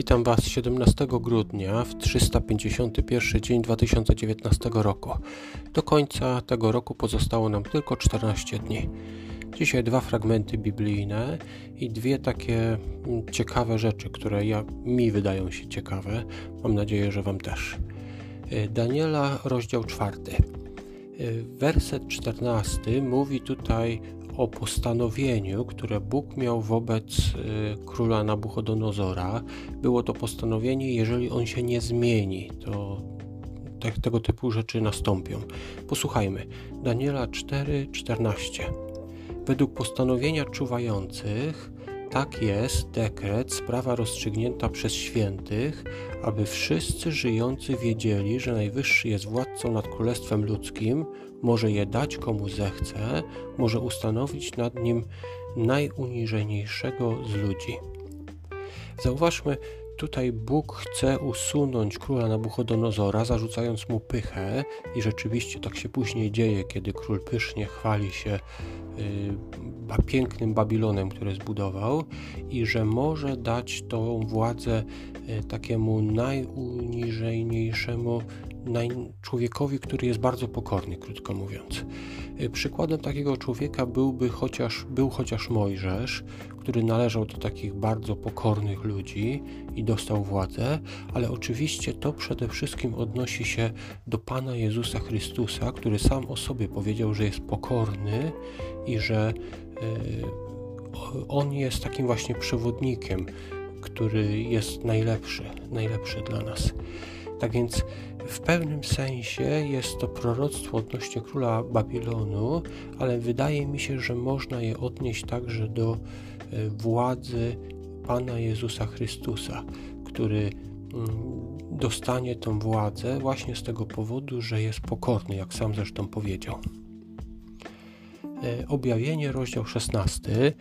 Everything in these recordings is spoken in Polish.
Witam Was 17 grudnia w 351 dzień 2019 roku. Do końca tego roku pozostało nam tylko 14 dni. Dzisiaj dwa fragmenty biblijne i dwie takie mm, ciekawe rzeczy, które ja, mi wydają się ciekawe. Mam nadzieję, że Wam też. Y, Daniela, rozdział 4. Y, werset 14 mówi tutaj o postanowieniu, które Bóg miał wobec y, króla Nabuchodonozora. Było to postanowienie, jeżeli on się nie zmieni, to te, tego typu rzeczy nastąpią. Posłuchajmy. Daniela 4:14. Według postanowienia czuwających tak jest dekret, sprawa rozstrzygnięta przez świętych, aby wszyscy żyjący wiedzieli, że Najwyższy jest władcą nad królestwem ludzkim, może je dać komu zechce, może ustanowić nad nim najuniżejniejszego z ludzi. Zauważmy, tutaj Bóg chce usunąć króla Nabuchodonozora, zarzucając mu pychę, i rzeczywiście tak się później dzieje, kiedy król pysznie chwali się y, pięknym Babilonem, który zbudował, i że może dać tą władzę y, takiemu najuniżejniejszemu człowiekowi, który jest bardzo pokorny, krótko mówiąc. Y, przykładem takiego człowieka byłby chociaż, był chociaż Mojżesz, który należał do takich bardzo pokornych ludzi i dostał władzę, ale oczywiście to przede wszystkim odnosi się do Pana Jezusa Chrystusa, który sam o sobie powiedział, że jest pokorny i że y, on jest takim właśnie przewodnikiem, który jest najlepszy, najlepszy dla nas. Tak więc w pewnym sensie jest to proroctwo odnośnie króla Babilonu, ale wydaje mi się, że można je odnieść także do e, władzy Pana Jezusa Chrystusa, który mm, dostanie tą władzę właśnie z tego powodu, że jest pokorny, jak sam zresztą powiedział. E, objawienie, rozdział 16.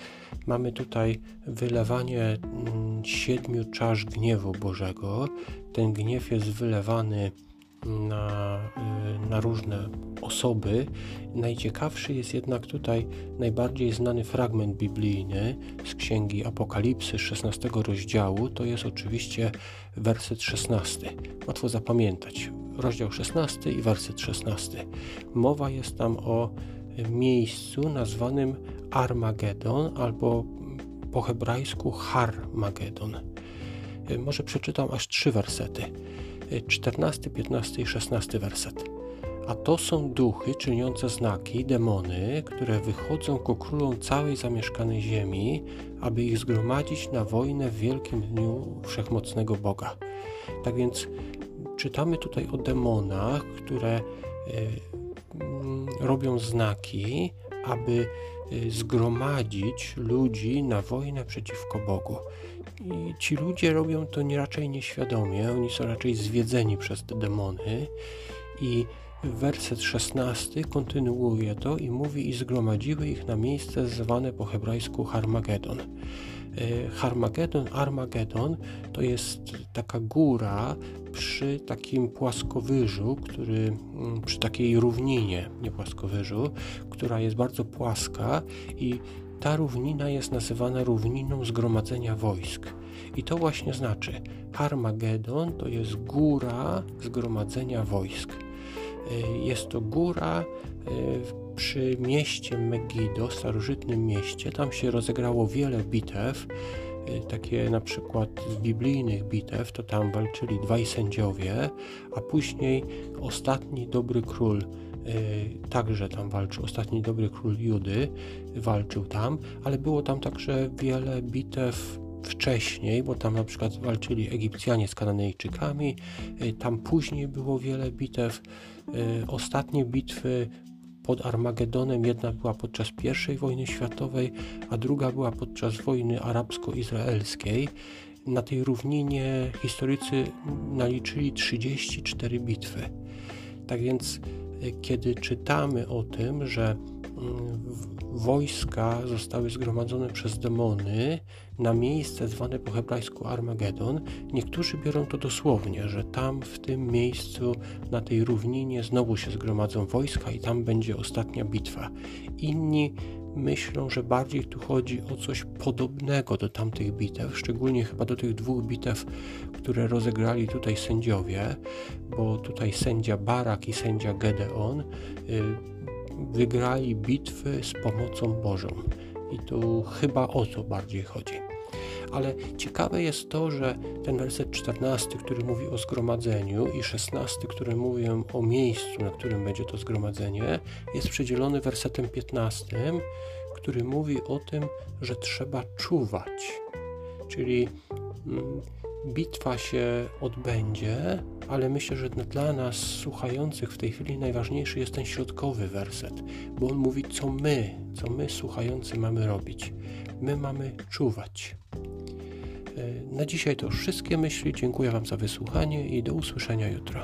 Mamy tutaj wylewanie mm, siedmiu czasz gniewu Bożego. Ten gniew jest wylewany na, y, na różne osoby. Najciekawszy jest jednak tutaj najbardziej znany fragment biblijny z księgi Apokalipsy 16 rozdziału. To jest oczywiście werset 16. Łatwo zapamiętać. Rozdział 16 i werset 16. Mowa jest tam o miejscu nazwanym Armagedon albo po hebrajsku Harmagedon. Y, może przeczytam aż trzy wersety 14, 15 i 16 werset. A to są duchy czyniące znaki, demony, które wychodzą ku królom całej zamieszkanej ziemi, aby ich zgromadzić na wojnę w wielkim dniu wszechmocnego Boga. Tak więc czytamy tutaj o demonach, które y, robią znaki, aby y, zgromadzić ludzi na wojnę przeciwko Bogu. I ci ludzie robią to nie raczej nieświadomie, oni są raczej zwiedzeni przez te demony. I werset 16 kontynuuje to i mówi: I zgromadziły ich na miejsce zwane po hebrajsku Harmagedon. E, Harmagedon, Armagedon to jest taka góra przy takim płaskowyżu, który mm, przy takiej równinie, nie płaskowyżu, która jest bardzo płaska i ta równina jest nazywana równiną zgromadzenia wojsk. I to właśnie znaczy, Harmagedon to jest góra zgromadzenia wojsk. E, jest to góra e, przy mieście Megiddo, starożytnym mieście. Tam się rozegrało wiele bitew, e, takie na przykład z biblijnych bitew, to tam walczyli dwaj sędziowie, a później ostatni dobry król także tam walczył, ostatni dobry król Judy walczył tam, ale było tam także wiele bitew wcześniej, bo tam na przykład walczyli Egipcjanie z Kananejczykami, y, tam później było wiele bitew. Y, ostatnie bitwy pod Armagedonem, jedna była podczas I wojny światowej, a druga była podczas wojny arabsko-izraelskiej. Na tej równinie historycy naliczyli 34 bitwy. Tak więc, y, kiedy czytamy o tym, że wojska zostały zgromadzone przez demony na miejsce zwane po hebrajsku Armagedon, niektórzy biorą to dosłownie, że tam w tym miejscu, na tej równinie znowu się zgromadzą wojska i tam będzie ostatnia bitwa. Inni myślą, że bardziej tu chodzi o coś podobnego do tamtych bitew, szczególnie chyba do tych dwóch bitew, które rozegrali tutaj sędziowie, bo tutaj sędzia Barak i sędzia Gedeon y, wygrali bitwy z pomocą Bożą. I tu chyba o to bardziej chodzi. Ale ciekawe jest to, że ten werset 14, który mówi o zgromadzeniu, i 16, który mówi o miejscu, na którym będzie to zgromadzenie, jest przedzielony wersetem 15, który mówi o tym, że trzeba czuwać. Czyli mm, bitwa się odbędzie, ale myślę, że dla nas słuchających w tej chwili najważniejszy jest ten środkowy werset, bo on mówi, co my, co my słuchający mamy robić. My mamy czuwać. E, na dzisiaj to już wszystkie myśli. Dziękuję Wam za wysłuchanie i do usłyszenia jutro.